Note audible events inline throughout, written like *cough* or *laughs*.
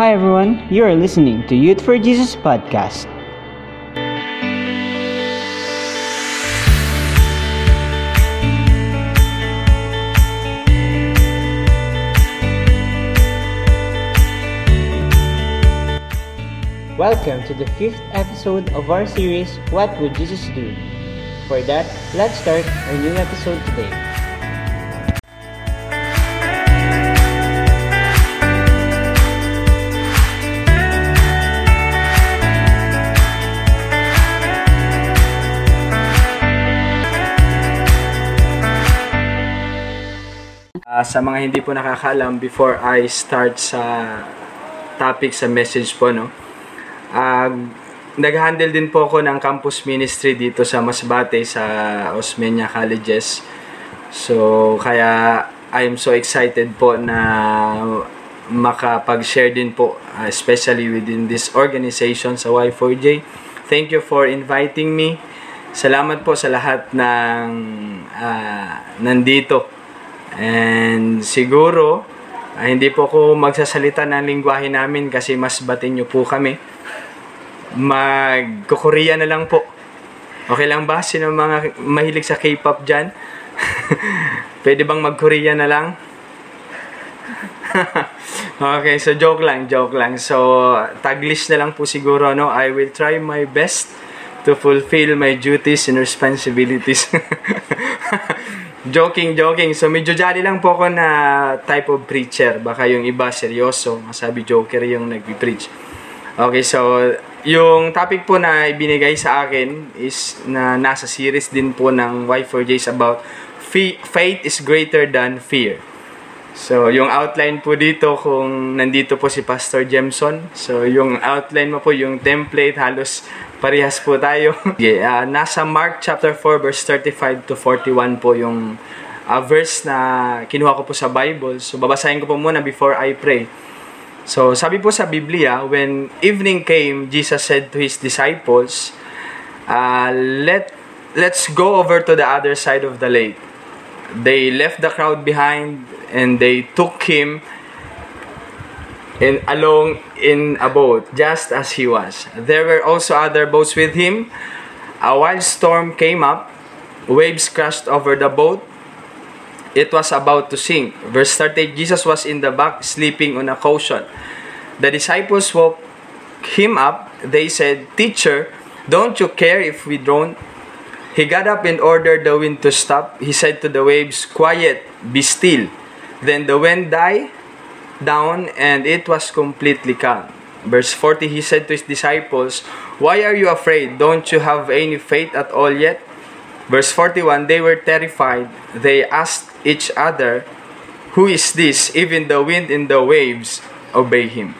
Hi everyone, you are listening to Youth for Jesus podcast. Welcome to the fifth episode of our series, What Would Jesus Do? For that, let's start our new episode today. Ah, sa mga hindi po nakakaalam, before I start sa topic sa message po, no, ah, nag-handle din po ako ng campus ministry dito sa Masbate sa Osmeña Colleges. So, kaya I am so excited po na makapag-share din po, ah, especially within this organization sa Y4J. Thank you for inviting me. Salamat po sa lahat ng ah, nandito And siguro, ah, hindi po ako magsasalita ng lingwahe namin kasi mas batin nyo po kami. Mag-Korea na lang po. Okay lang ba? Sino mga mahilig sa K-pop dyan? *laughs* Pwede bang mag-Korea na lang? *laughs* okay, so joke lang, joke lang. So, taglish na lang po siguro, no? I will try my best to fulfill my duties and responsibilities. *laughs* joking, joking. So, medyo jolly lang po ako na type of preacher. Baka yung iba seryoso. Masabi joker yung nagpi-preach. Okay, so, yung topic po na ibinigay sa akin is na nasa series din po ng Y4J's about fe- faith is greater than fear. So, yung outline po dito kung nandito po si Pastor Jemson. So, yung outline mo po, yung template, halos parehas po tayo. *laughs* yeah, uh, nasa Mark chapter 4 verse 35 to 41 po yung uh, verse na kinuha ko po sa Bible. So, babasahin ko po muna before I pray. So, sabi po sa Biblia, when evening came, Jesus said to His disciples, uh, let, let's go over to the other side of the lake. They left the crowd behind and they took Him in along in a boat, just as he was. There were also other boats with him. A wild storm came up, waves crashed over the boat. It was about to sink. Verse 30 Jesus was in the back, sleeping on a cushion. The disciples woke him up. They said, Teacher, don't you care if we drown? He got up and ordered the wind to stop. He said to the waves, Quiet, be still. Then the wind died down and it was completely calm. Verse 40, he said to his disciples, Why are you afraid? Don't you have any faith at all yet? Verse 41, they were terrified. They asked each other, Who is this? Even the wind and the waves obey him.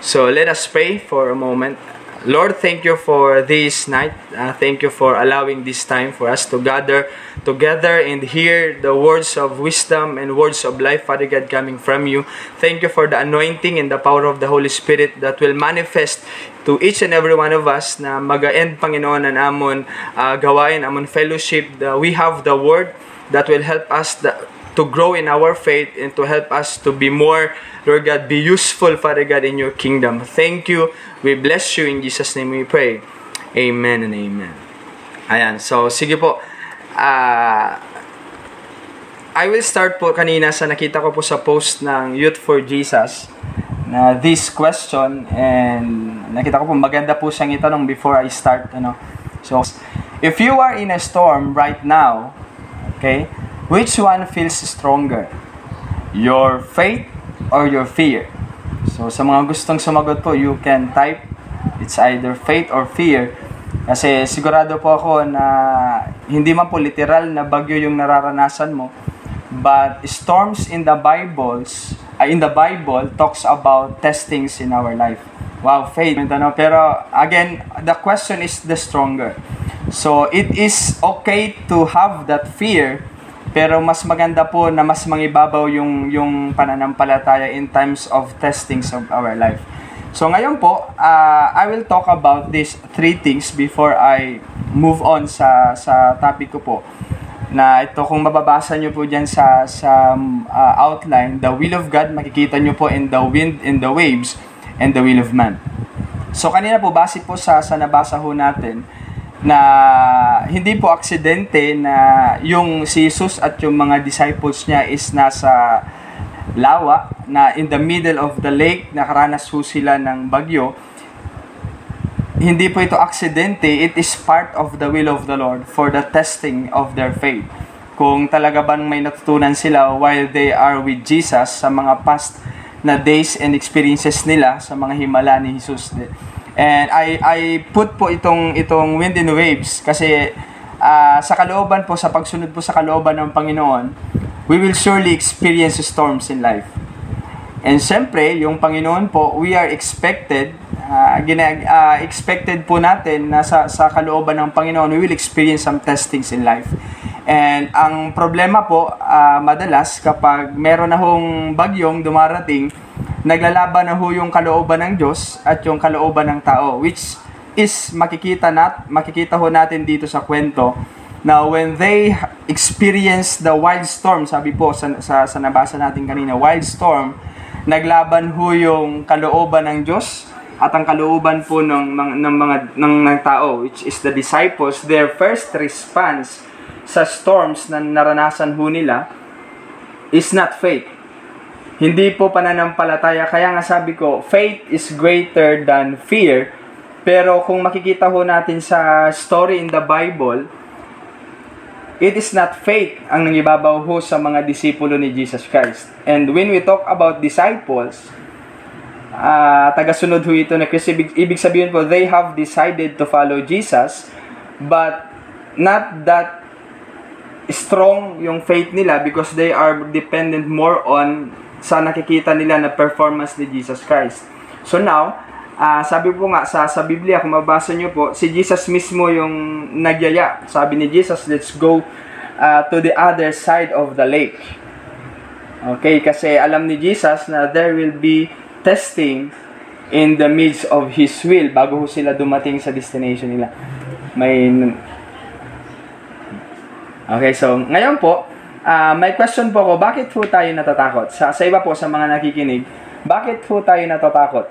So let us pray for a moment. Lord, thank you for this night. Uh, thank you for allowing this time for us to gather together and hear the words of wisdom and words of life, Father God, coming from you. Thank you for the anointing and the power of the Holy Spirit that will manifest to each and every one of us na mag-end, Panginoon, ang amon uh, gawain, amon fellowship. The, we have the Word that will help us to grow in our faith and to help us to be more, Lord God, be useful, Father God, in your kingdom. Thank you. We bless you. In Jesus' name we pray. Amen and amen. Ayan. So, sige po. Uh, I will start po kanina sa nakita ko po sa post ng Youth for Jesus na this question and nakita ko po maganda po siyang itanong before I start ano. So, if you are in a storm right now, okay, which one feels stronger? Your faith or your fear? So, sa mga gustong sumagot po, you can type it's either faith or fear. Kasi sigurado po ako na hindi man po literal na bagyo yung nararanasan mo, but storms in the Bibles, uh, in the Bible talks about testings in our life. Wow, faith. Pero again, the question is the stronger. So, it is okay to have that fear, pero mas maganda po na mas mangibabaw yung, yung pananampalataya in times of testings of our life. So ngayon po, uh, I will talk about these three things before I move on sa sa topic ko po. Na ito kung mababasa nyo po diyan sa sa uh, outline, the will of God makikita nyo po in the wind in the waves. and the will of man. So kanina po, base po sa, sa nabasa ho natin, na hindi po aksidente na yung si Jesus at yung mga disciples niya is nasa lawa na in the middle of the lake nakaranas ho sila ng bagyo. Hindi po ito aksidente it is part of the will of the Lord for the testing of their faith. Kung talaga bang may natutunan sila while they are with Jesus sa mga past na days and experiences nila sa mga himala ni Jesus and I I put po itong itong wind and waves kasi uh, sa kalooban po sa pagsunod po sa kalooban ng Panginoon we will surely experience storms in life. And siyempre, yung Panginoon po, we are expected, uh, gina, uh, expected po natin na sa, sa kalooban ng Panginoon, we will experience some testings in life. And ang problema po, uh, madalas, kapag meron na hong bagyong dumarating, naglalaban na ho yung kalooban ng Diyos at yung kalooban ng tao, which is makikita nat makikita ho natin dito sa kwento Now, when they experience the wild storm, sabi po sa, sa, sa nabasa natin kanina, wild storm, naglaban ho yung kalooban ng Diyos at ang kalooban po ng, ng, ng mga ng, ng tao, which is the disciples, their first response sa storms na naranasan ho nila is not faith. Hindi po pananampalataya. Kaya nga sabi ko, faith is greater than fear. Pero kung makikita ho natin sa story in the Bible, It is not faith ang nangibabaw ho sa mga disipulo ni Jesus Christ. And when we talk about disciples, uh, tagasunod ho ito na Kristo, ibig, ibig sabihin po, they have decided to follow Jesus, but not that strong yung faith nila because they are dependent more on sa nakikita nila na performance ni Jesus Christ. So now, uh, sabi po nga sa, sa Biblia, kung mabasa nyo po, si Jesus mismo yung nagyaya. Sabi ni Jesus, let's go uh, to the other side of the lake. Okay, kasi alam ni Jesus na there will be testing in the midst of His will bago sila dumating sa destination nila. May... Okay, so ngayon po, uh, may question po ako, bakit po tayo natatakot? Sa, sa iba po, sa mga nakikinig, bakit po tayo natatakot?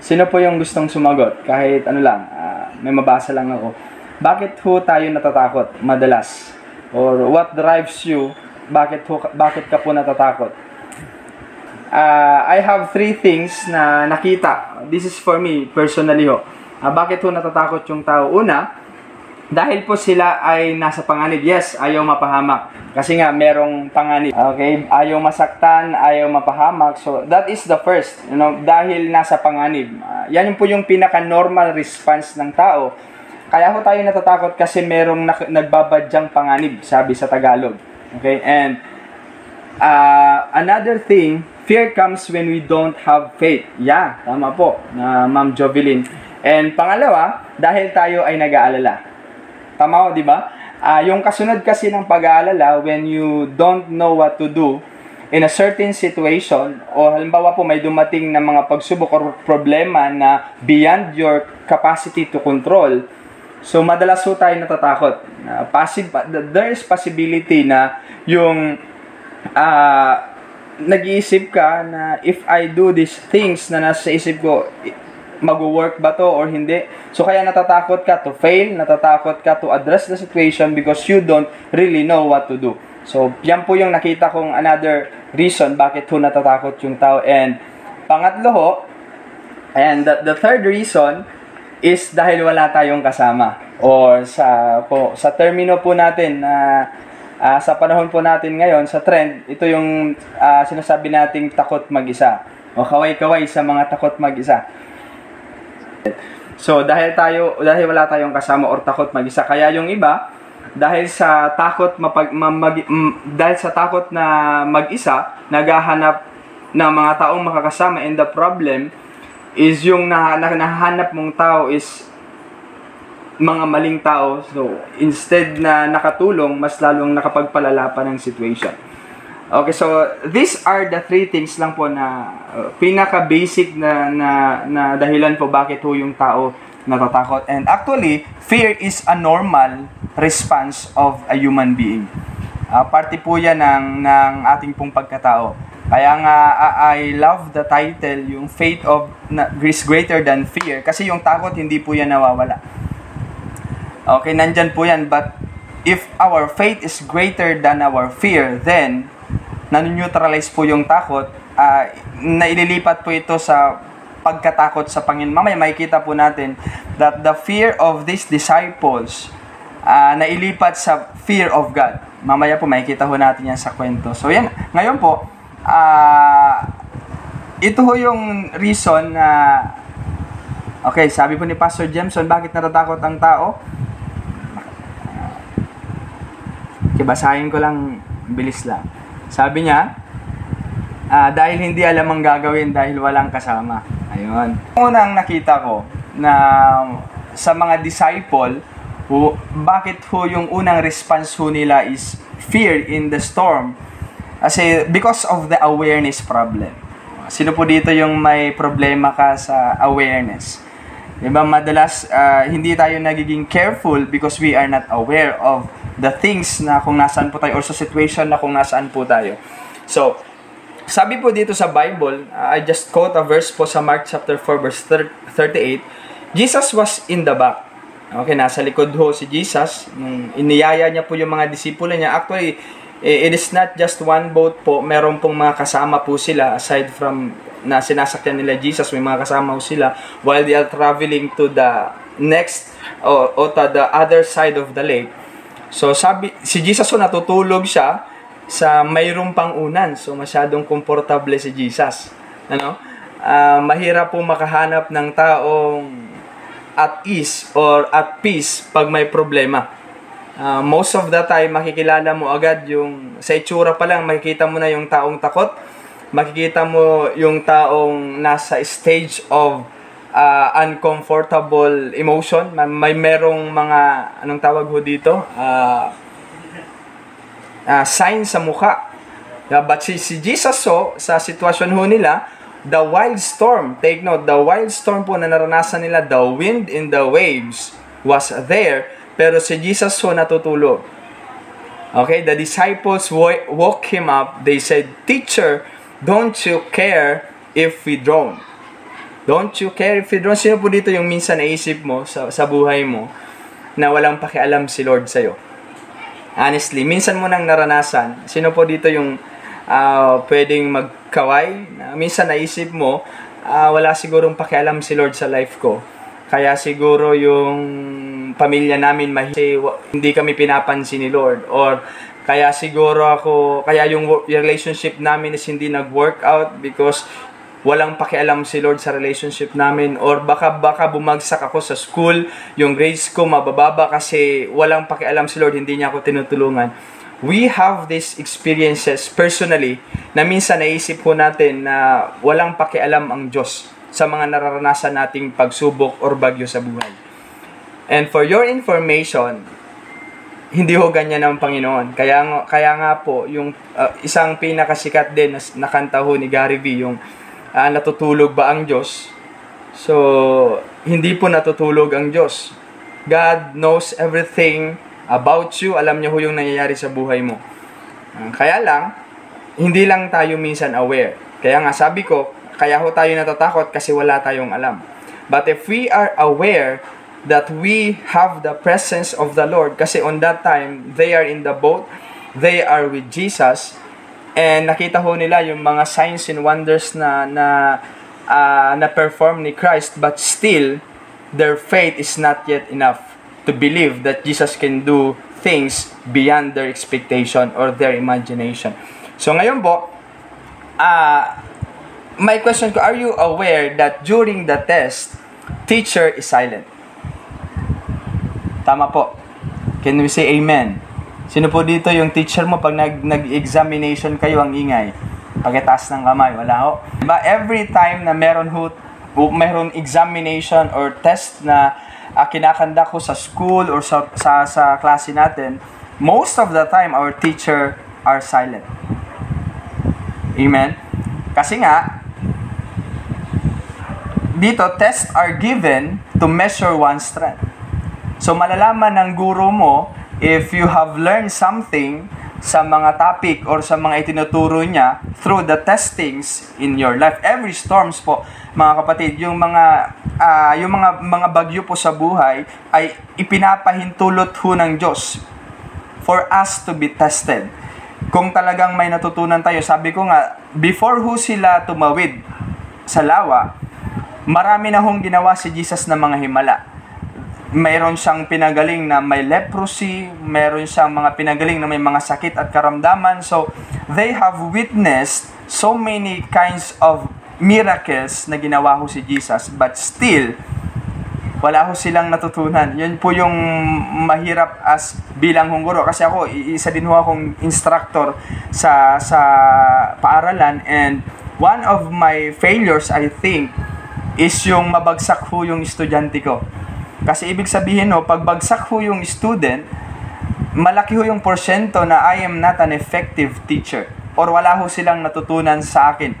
Sino po yung gustong sumagot? Kahit ano lang, uh, may mabasa lang ako. Bakit ho tayo natatakot madalas? Or what drives you? Bakit, ho, bakit ka po natatakot? Uh, I have three things na nakita. This is for me, personally ho. Uh, bakit ho natatakot yung tao? Una, dahil po sila ay nasa panganib. Yes, ayaw mapahamak. Kasi nga, merong panganib. Okay? Ayaw masaktan, ayaw mapahamak. So, that is the first. You know, dahil nasa panganib. Uh, yan po yung pinaka-normal response ng tao. Kaya ho tayo natatakot kasi merong nagbabadyang panganib, sabi sa Tagalog. Okay? And, uh, another thing, fear comes when we don't have faith. Yeah, tama po, uh, Ma'am Jovelyn. And pangalawa, dahil tayo ay nag-aalala. Tama, di ba? Uh, yung kasunod kasi ng pag-aalala, when you don't know what to do in a certain situation, o halimbawa po may dumating na mga pagsubok or problema na beyond your capacity to control, so madalas po tayo natatakot. Uh, passive, there is possibility na yung uh, nag-iisip ka na if I do these things na nasa isip ko, mag-work ba to or hindi. So kaya natatakot ka to fail, natatakot ka to address the situation because you don't really know what to do. So yan po yung nakita kong another reason bakit ho natatakot yung tao. And pangatlo ho, and the, the third reason is dahil wala tayong kasama. Or sa po, sa termino po natin na uh, sa panahon po natin ngayon, sa trend, ito yung uh, sinasabi nating takot mag-isa. O kaway-kaway sa mga takot mag-isa. So, dahil tayo, dahil wala tayong kasama or takot mag-isa, kaya yung iba, dahil sa takot mapag, mag, m, dahil sa takot na mag-isa, naghahanap ng mga taong makakasama and the problem is yung na, na, nahanap mong tao is mga maling tao. So, instead na nakatulong, mas lalong nakapagpalala pa ng situation. Okay, so these are the three things lang po na uh, pinaka-basic na, na, na dahilan po bakit ho yung tao natatakot. And actually, fear is a normal response of a human being. Uh, parte po yan ng, ng ating pong pagkatao. Kaya nga, I love the title, yung faith of na, is greater than fear. Kasi yung takot, hindi po yan nawawala. Okay, nandyan po yan. But if our faith is greater than our fear, then, nanneutralize po yung takot, uh, naililipat po ito sa pagkatakot sa Panginoon. Mamaya makikita po natin that the fear of these disciples uh, nailipat sa fear of God. Mamaya po makikita po natin yan sa kwento. So yan, ngayon po, uh, ito ho yung reason na Okay, sabi po ni Pastor Jameson, bakit natatakot ang tao? Okay, basahin ko lang, bilis lang. Sabi niya, uh, dahil hindi alam ang gagawin dahil walang kasama. Ayun. Unang nakita ko na sa mga disciple, ho, bakit ho yung unang response ho nila is fear in the storm kasi because of the awareness problem. Sino po dito yung may problema ka sa awareness? Diba, madalas uh, hindi tayo nagiging careful because we are not aware of the things na kung nasaan po tayo or sa situation na kung nasaan po tayo. So, sabi po dito sa Bible, uh, I just quote a verse po sa Mark chapter 4 verse 38, Jesus was in the back. Okay, nasa likod ho si Jesus. Nung iniyaya niya po yung mga disipulo niya. Actually, it is not just one boat po, meron pong mga kasama po sila aside from na sinasakyan nila Jesus, may mga kasama po sila while they are traveling to the next o, o to the other side of the lake. So sabi si Jesus so natutulog siya sa mayroong pangunan. So masyadong komportable si Jesus. Ano? Uh, mahirap po makahanap ng taong at ease or at peace pag may problema uh, most of the time makikilala mo agad yung sa itsura pa lang makikita mo na yung taong takot makikita mo yung taong nasa stage of uh, uncomfortable emotion may merong mga anong tawag ho dito uh, uh, sign sa mukha yeah, but si, si Jesus so sa sitwasyon ho nila the wild storm take note the wild storm po na naranasan nila the wind in the waves was there pero si Jesus ho natutulog. Okay, the disciples woke him up. They said, Teacher, don't you care if we drown? Don't you care if we drown? Sino po dito yung minsan naisip mo sa, sa buhay mo na walang pakialam si Lord sa'yo? Honestly, minsan mo nang naranasan. Sino po dito yung uh, pwedeng magkaway? Minsan naisip mo, uh, wala sigurong pakialam si Lord sa life ko. Kaya siguro yung pamilya namin mahisi, hindi kami pinapansin ni Lord. Or kaya siguro ako, kaya yung relationship namin is hindi nag-work out because walang pakialam si Lord sa relationship namin or baka baka bumagsak ako sa school, yung grades ko mabababa kasi walang pakialam si Lord, hindi niya ako tinutulungan. We have these experiences personally na minsan naisip po natin na walang pakialam ang Diyos sa mga nararanasan nating pagsubok or bagyo sa buhay. And for your information, hindi ho ganyan ang Panginoon. Kaya, kaya nga po, yung uh, isang pinakasikat din na, na kanta ho ni Gary V, yung uh, natutulog ba ang Diyos? So, hindi po natutulog ang Diyos. God knows everything about you. Alam niya ho yung nangyayari sa buhay mo. Uh, kaya lang, hindi lang tayo minsan aware. Kaya nga sabi ko, kaya ho tayo natatakot kasi wala tayong alam. But if we are aware that we have the presence of the Lord, kasi on that time, they are in the boat, they are with Jesus, and nakita ho nila yung mga signs and wonders na, na, uh, na perform ni Christ, but still, their faith is not yet enough to believe that Jesus can do things beyond their expectation or their imagination. So ngayon po, uh, my question ko, are you aware that during the test, teacher is silent? Tama po. Can we say amen? Sino po dito yung teacher mo pag nag, nag-examination kayo ang ingay? Pagkataas ng kamay, wala ho. Diba, every time na meron ho, meron examination or test na uh, kinakanda ko sa school or sa, sa, sa klase natin, most of the time, our teacher are silent. Amen? Kasi nga, dito, tests are given to measure one's strength. So, malalaman ng guro mo if you have learned something sa mga topic or sa mga itinuturo niya through the testings in your life. Every storms po, mga kapatid, yung mga uh, yung mga mga bagyo po sa buhay ay ipinapahintulot ho ng Diyos for us to be tested. Kung talagang may natutunan tayo, sabi ko nga, before ho sila tumawid sa lawa, marami na hong ginawa si Jesus ng mga himala mayroon siyang pinagaling na may leprosy, mayroon siyang mga pinagaling na may mga sakit at karamdaman. So, they have witnessed so many kinds of miracles na ginawa ho si Jesus, but still, wala ho silang natutunan. Yun po yung mahirap as bilang hunguro. Kasi ako, isa din ho akong instructor sa, sa paaralan and one of my failures, I think, is yung mabagsak ho yung estudyante ko kasi ibig sabihin no, pag bagsak ho yung student, malaki ho yung porsyento na I am not an effective teacher or wala ho silang natutunan sa akin.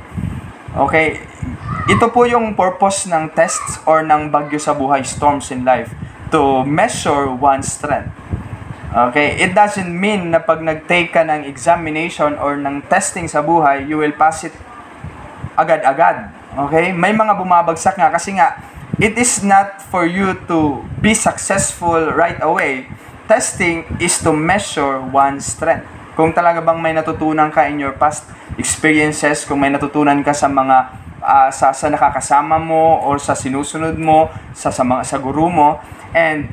Okay? Ito po yung purpose ng tests or ng bagyo sa buhay, storms in life, to measure one's strength. Okay? It doesn't mean na pag nag-take ka ng examination or ng testing sa buhay, you will pass it agad-agad. Okay? May mga bumabagsak nga kasi nga it is not for you to be successful right away. Testing is to measure one's strength. Kung talaga bang may natutunan ka in your past experiences, kung may natutunan ka sa mga uh, sa, sa nakakasama mo or sa sinusunod mo, sa, sa, mga, sa guru mo. And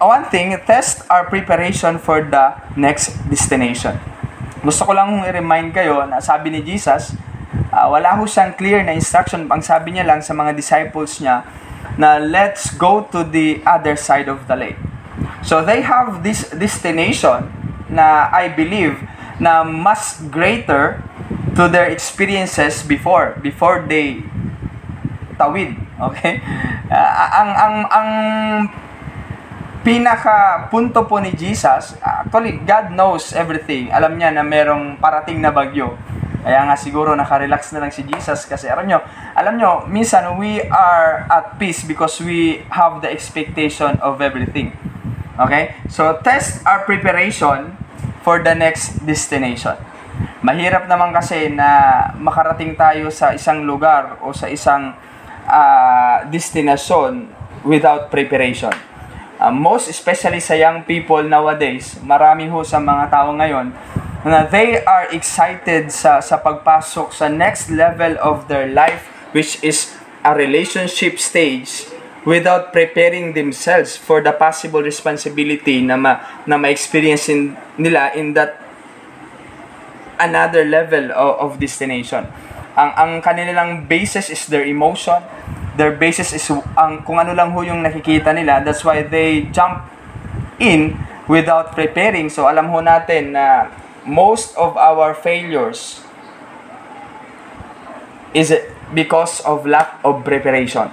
one thing, test our preparation for the next destination. Gusto ko lang i-remind kayo na sabi ni Jesus, uh, wala ho siyang clear na instruction. Ang sabi niya lang sa mga disciples niya, na let's go to the other side of the lake. So they have this destination na I believe na mas greater to their experiences before before they tawid *laughs* okay? Uh, ang ang ang pinaka punto po ni Jesus actually God knows everything. Alam niya na merong parating na bagyo kaya nga siguro nakarelax na lang si Jesus kasi alam nyo, alam nyo, minsan we are at peace because we have the expectation of everything. Okay? So, test our preparation for the next destination. Mahirap naman kasi na makarating tayo sa isang lugar o sa isang uh, destination without preparation. Uh, most especially sa young people nowadays, marami ho sa mga tao ngayon na they are excited sa, sa pagpasok sa next level of their life which is a relationship stage without preparing themselves for the possible responsibility na ma, na ma-experience in, nila in that another level of, of destination. Ang ang kanilang basis is their emotion. Their basis is ang kung ano lang ho yung nakikita nila. That's why they jump in without preparing. So alam ho natin na most of our failures is because of lack of preparation.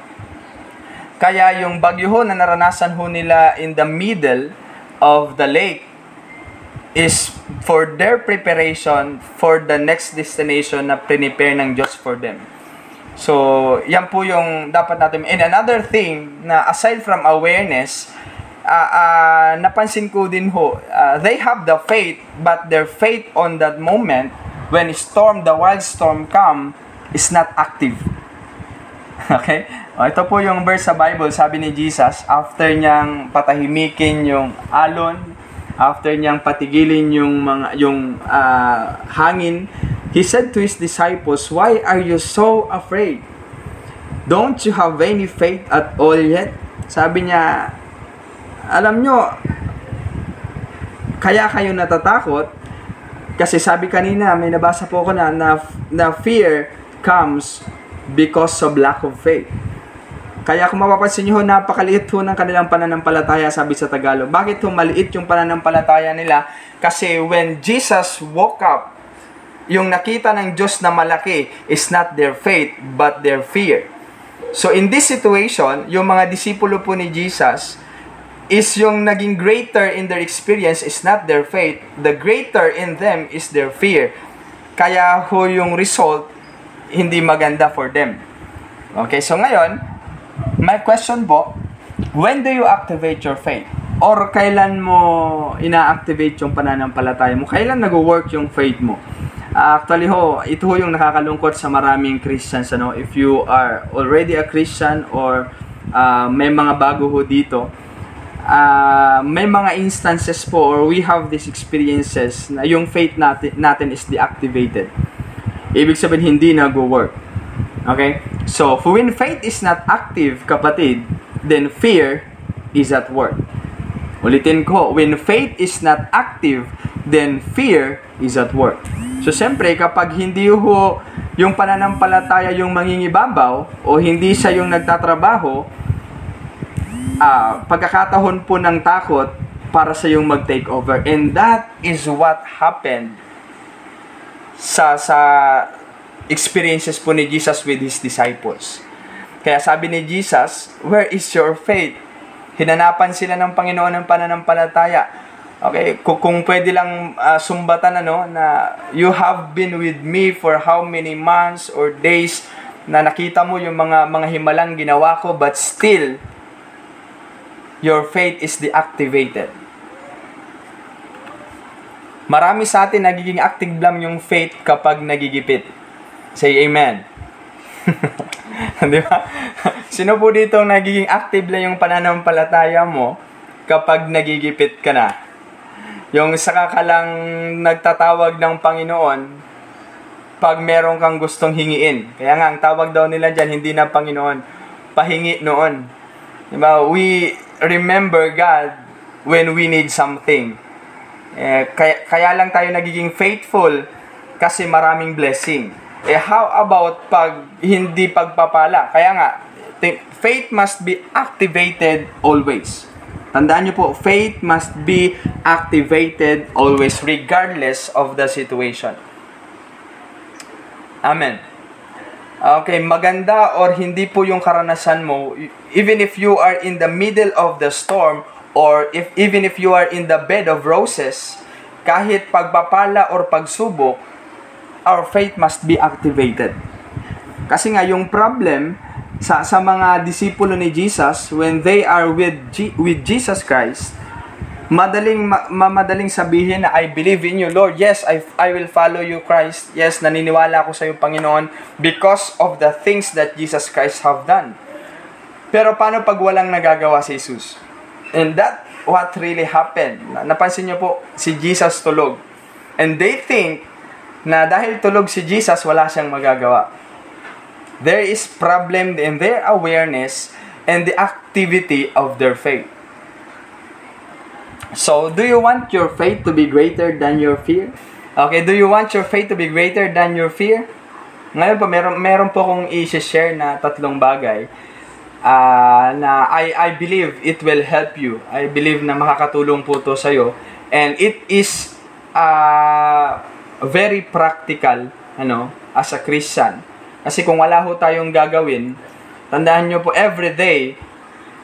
Kaya yung bagyo ho na naranasan ho nila in the middle of the lake is for their preparation for the next destination na prepare ng Diyos for them. So, yan po yung dapat natin. And another thing na aside from awareness, uh, uh, napansin ko din ho, uh, they have the faith, but their faith on that moment, when storm, the wild storm come, is not active. *laughs* okay? O, ito po yung verse sa Bible, sabi ni Jesus, after niyang patahimikin yung alon, after niyang patigilin yung mga yung uh, hangin, he said to his disciples, "Why are you so afraid? Don't you have any faith at all yet?" Sabi niya, alam nyo, kaya kayo natatakot kasi sabi kanina, may nabasa po ko na, na, na fear comes because of lack of faith. Kaya kung mapapansin nyo, napakaliit po ng kanilang pananampalataya, sabi sa Tagalog. Bakit po maliit yung pananampalataya nila? Kasi when Jesus woke up, yung nakita ng Diyos na malaki is not their faith, but their fear. So in this situation, yung mga disipulo po ni Jesus, is yung naging greater in their experience is not their faith. The greater in them is their fear. Kaya ho yung result, hindi maganda for them. Okay, so ngayon, my question po, when do you activate your faith? or kailan mo ina-activate yung pananampalataya mo? Kailan nag-work yung faith mo? Uh, actually ho, ito ho yung nakakalungkot sa maraming Christians. Ano? If you are already a Christian or uh, may mga bago ho dito, uh, may mga instances po or we have these experiences na yung faith natin, natin is deactivated. Ibig sabihin, hindi nag-work. Okay? So, when faith is not active, kapatid, then fear is at work. Ulitin ko, when faith is not active, then fear is at work. So, siyempre, kapag hindi ho yung pananampalataya yung mangingibabaw o hindi siya yung nagtatrabaho, uh, pagkakataon po ng takot para sa yung mag-take over. And that is what happened sa sa experiences po ni Jesus with His disciples. Kaya sabi ni Jesus, Where is your faith? hinanapan sila ng Panginoon ng pananampalataya. Okay, kung, kung pwede lang uh, sumbatan ano na you have been with me for how many months or days na nakita mo yung mga mga himalang ginawa ko but still your faith is deactivated. Marami sa atin nagiging active lang yung faith kapag nagigipit. Say amen. *laughs* Di ba? Sino po dito nagiging active lang yung pananampalataya mo kapag nagigipit ka na? Yung saka ka lang nagtatawag ng Panginoon pag meron kang gustong hingiin. Kaya nga, ang tawag daw nila dyan, hindi na Panginoon, pahingi noon. Diba? We remember God when we need something. Eh, kaya, kaya lang tayo nagiging faithful kasi maraming blessing. Eh, how about pag hindi pagpapala? Kaya nga, faith must be activated always. Tandaan niyo po, faith must be activated always regardless of the situation. Amen. Okay, maganda or hindi po yung karanasan mo, even if you are in the middle of the storm or if even if you are in the bed of roses, kahit pagpapala or pagsubok, our faith must be activated. Kasi nga yung problem sa sa mga disipulo ni Jesus when they are with G, with Jesus Christ, madaling ma, madaling sabihin na I believe in you, Lord. Yes, I I will follow you, Christ. Yes, naniniwala ako sa iyo, Panginoon, because of the things that Jesus Christ have done. Pero paano pag walang nagagawa si Jesus? And that what really happened. Napansin niyo po, si Jesus tulog. And they think na dahil tulog si Jesus, wala siyang magagawa. There is problem in their awareness and the activity of their faith. So, do you want your faith to be greater than your fear? Okay, do you want your faith to be greater than your fear? Ngayon po, meron, meron po akong i-share na tatlong bagay uh, na I, I believe it will help you. I believe na makakatulong po to sa'yo. And it is uh, very practical ano as a Christian. Kasi kung wala ho tayong gagawin, tandaan nyo po every day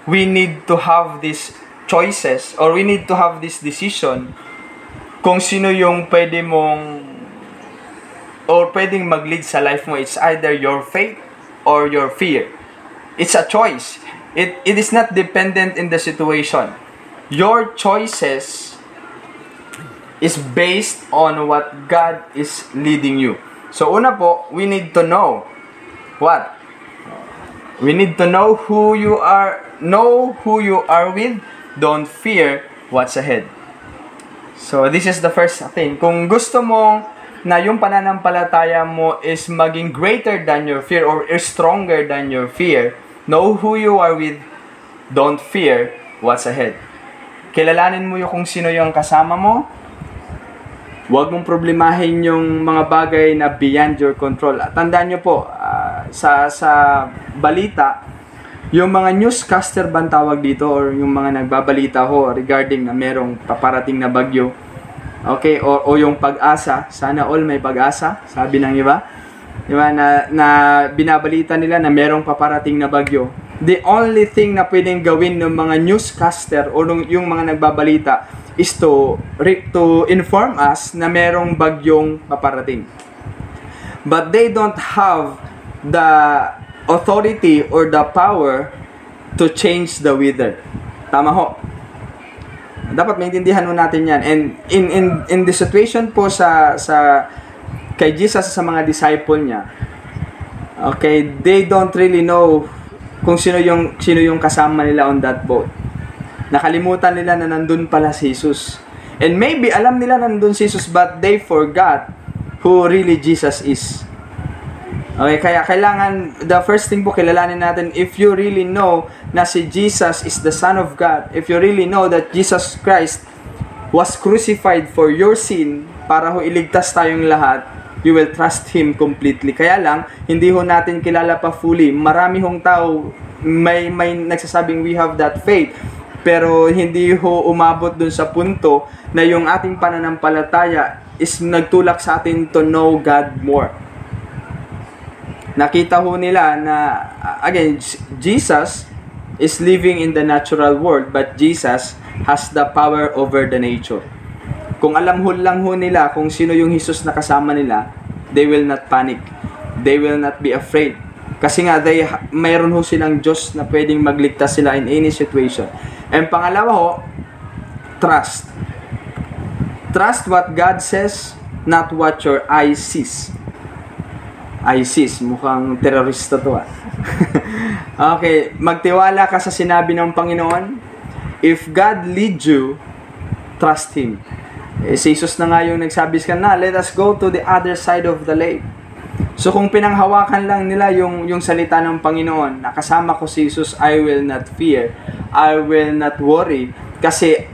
we need to have these choices or we need to have this decision kung sino yung pwede mong or pwedeng mag-lead sa life mo. It's either your faith or your fear. It's a choice. It, it is not dependent in the situation. Your choices is based on what God is leading you. So una po, we need to know what? We need to know who you are, know who you are with, don't fear what's ahead. So this is the first thing. Kung gusto mo na yung pananampalataya mo is maging greater than your fear or is stronger than your fear, know who you are with, don't fear what's ahead. Kilalanin mo yung kung sino yung kasama mo, Huwag mong problemahin yung mga bagay na beyond your control. At tandaan nyo po, uh, sa, sa balita, yung mga newscaster ba tawag dito or yung mga nagbabalita ho regarding na merong paparating na bagyo. Okay, o, o yung pag-asa, sana all may pag-asa, sabi ng iba. Di ba, na, na binabalita nila na merong paparating na bagyo. The only thing na pwedeng gawin ng mga newscaster o yung mga nagbabalita is to, to inform us na merong bagyong paparating. But they don't have the authority or the power to change the weather. Tama ho. Dapat maintindihan mo natin yan. And in, in, in the situation po sa, sa kay Jesus sa mga disciple niya, okay, they don't really know kung sino yung, sino yung kasama nila on that boat. Nakalimutan nila na nandun pala si Jesus. And maybe alam nila na nandun si Jesus but they forgot who really Jesus is. Okay, kaya kailangan, the first thing po kilalanin natin, if you really know na si Jesus is the Son of God, if you really know that Jesus Christ was crucified for your sin, para ho iligtas tayong lahat, you will trust Him completely. Kaya lang, hindi ho natin kilala pa fully. Marami hong tao, may, may nagsasabing we have that faith, pero hindi ho umabot dun sa punto na yung ating pananampalataya is nagtulak sa atin to know God more nakita ho nila na, again, Jesus is living in the natural world, but Jesus has the power over the nature. Kung alam ho lang ho nila kung sino yung Jesus na kasama nila, they will not panic. They will not be afraid. Kasi nga, they, mayroon ho silang Diyos na pwedeng magligtas sila in any situation. And pangalawa ho, trust. Trust what God says, not what your eye sees. ISIS. Mukhang terorista to ah. *laughs* okay, magtiwala ka sa sinabi ng Panginoon. If God lead you, trust Him. Eh, si Jesus na nga yung nagsabi ka na, let us go to the other side of the lake. So kung pinanghawakan lang nila yung, yung salita ng Panginoon, nakasama ko si Jesus, I will not fear, I will not worry, kasi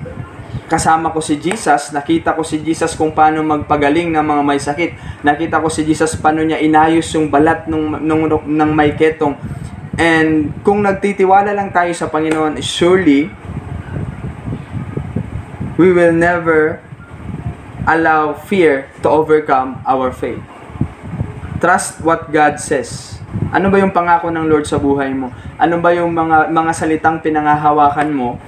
kasama ko si Jesus, nakita ko si Jesus kung paano magpagaling ng mga may sakit. Nakita ko si Jesus paano niya inayos yung balat ng, ng, ng may ketong. And kung nagtitiwala lang tayo sa Panginoon, surely, we will never allow fear to overcome our faith. Trust what God says. Ano ba yung pangako ng Lord sa buhay mo? Ano ba yung mga mga salitang pinangahawakan mo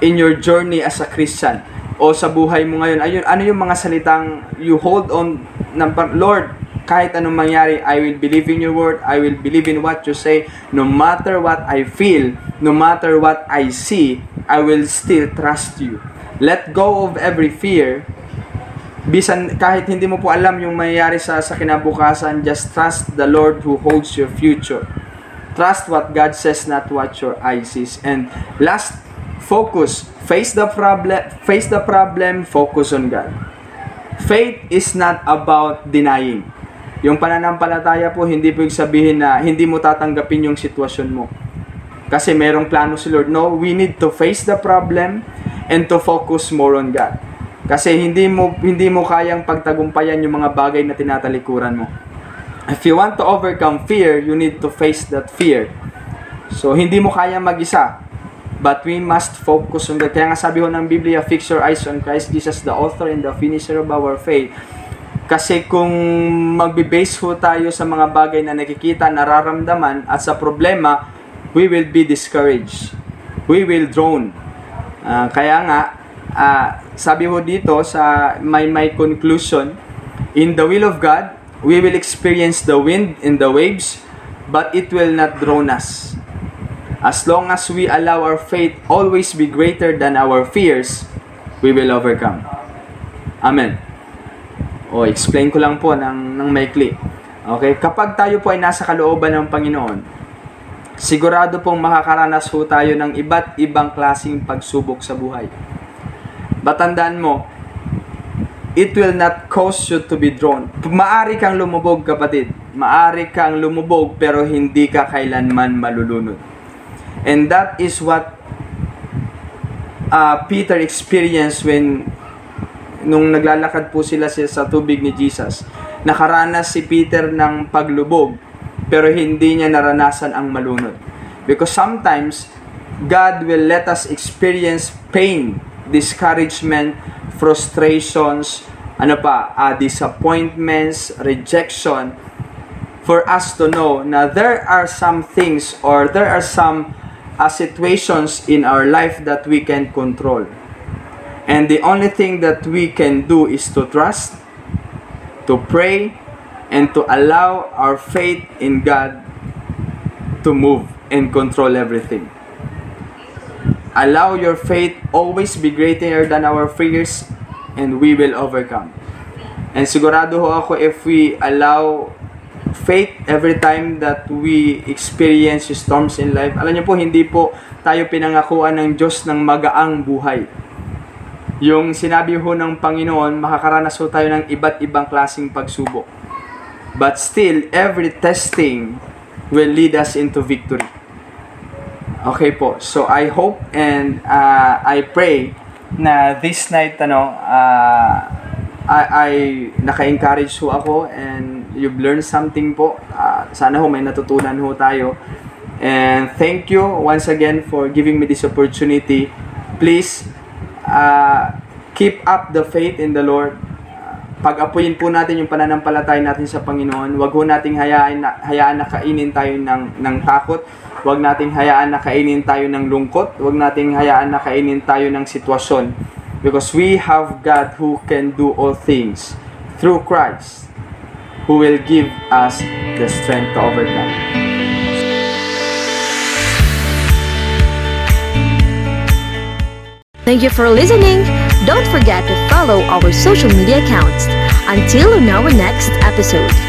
in your journey as a Christian o sa buhay mo ngayon, ayun, ano yung mga salitang you hold on ng Lord, kahit anong mangyari, I will believe in your word, I will believe in what you say, no matter what I feel, no matter what I see, I will still trust you. Let go of every fear, bisan kahit hindi mo po alam yung mangyayari sa, sa kinabukasan, just trust the Lord who holds your future. Trust what God says, not what your eyes sees. And last focus. Face the problem face the problem focus on God. Faith is not about denying. Yung pananampalataya po hindi po sabihin na hindi mo tatanggapin yung sitwasyon mo. Kasi merong plano si Lord. No we need to face the problem and to focus more on God. Kasi hindi mo hindi mo kayang pagtagumpayan yung mga bagay na tinatalikuran mo. If you want to overcome fear you need to face that fear. So hindi mo kaya mag-isa But we must focus on God. Kaya nga sabi ho ng Biblia, fix your eyes on Christ Jesus, the author and the finisher of our faith. Kasi kung magbe-base ho tayo sa mga bagay na nakikita, nararamdaman, at sa problema, we will be discouraged. We will drown. Uh, kaya nga, uh, sabi ho dito sa my, my conclusion, in the will of God, we will experience the wind and the waves, but it will not drown us. As long as we allow our faith always be greater than our fears, we will overcome. Amen. O, explain ko lang po ng, ng maikli. Okay? Kapag tayo po ay nasa kalooban ng Panginoon, sigurado pong makakaranas po tayo ng iba't ibang klasing pagsubok sa buhay. Batandaan mo, it will not cause you to be drawn. Maari kang lumubog, kapatid. Maari kang lumubog, pero hindi ka kailanman malulunod. And that is what uh, Peter experienced when nung naglalakad po sila sa tubig ni Jesus. Nakaranas si Peter ng paglubog pero hindi niya naranasan ang malunod. Because sometimes God will let us experience pain, discouragement, frustrations, ano pa, uh, disappointments, rejection for us to know na there are some things or there are some uh, situations in our life that we can control. And the only thing that we can do is to trust, to pray, and to allow our faith in God to move and control everything. allow your faith always be greater than our fears and we will overcome. And sigurado ho ako if we allow faith every time that we experience storms in life. Alam niyo po, hindi po tayo pinangakuan ng Diyos ng magaang buhay. Yung sinabi ho ng Panginoon, makakaranas ho tayo ng iba't ibang klaseng pagsubok. But still, every testing will lead us into victory. Okay po. So I hope and uh, I pray na this night ano uh, I, I naka-encourage ho ako and you've learned something po. Uh, sana ho may natutunan ho tayo. And thank you once again for giving me this opportunity. Please uh, keep up the faith in the Lord. Pag-apuyin po natin yung pananampalatay natin sa Panginoon. Huwag ho nating hayaan na, hayaan na kainin tayo ng, ng takot. Huwag nating hayaan na kainin tayo ng lungkot. Huwag nating hayaan na kainin tayo ng sitwasyon. Because we have God who can do all things through Christ who will give us the strength to overcome. Thank you for listening. Don't forget to follow our social media accounts. Until on our next episode.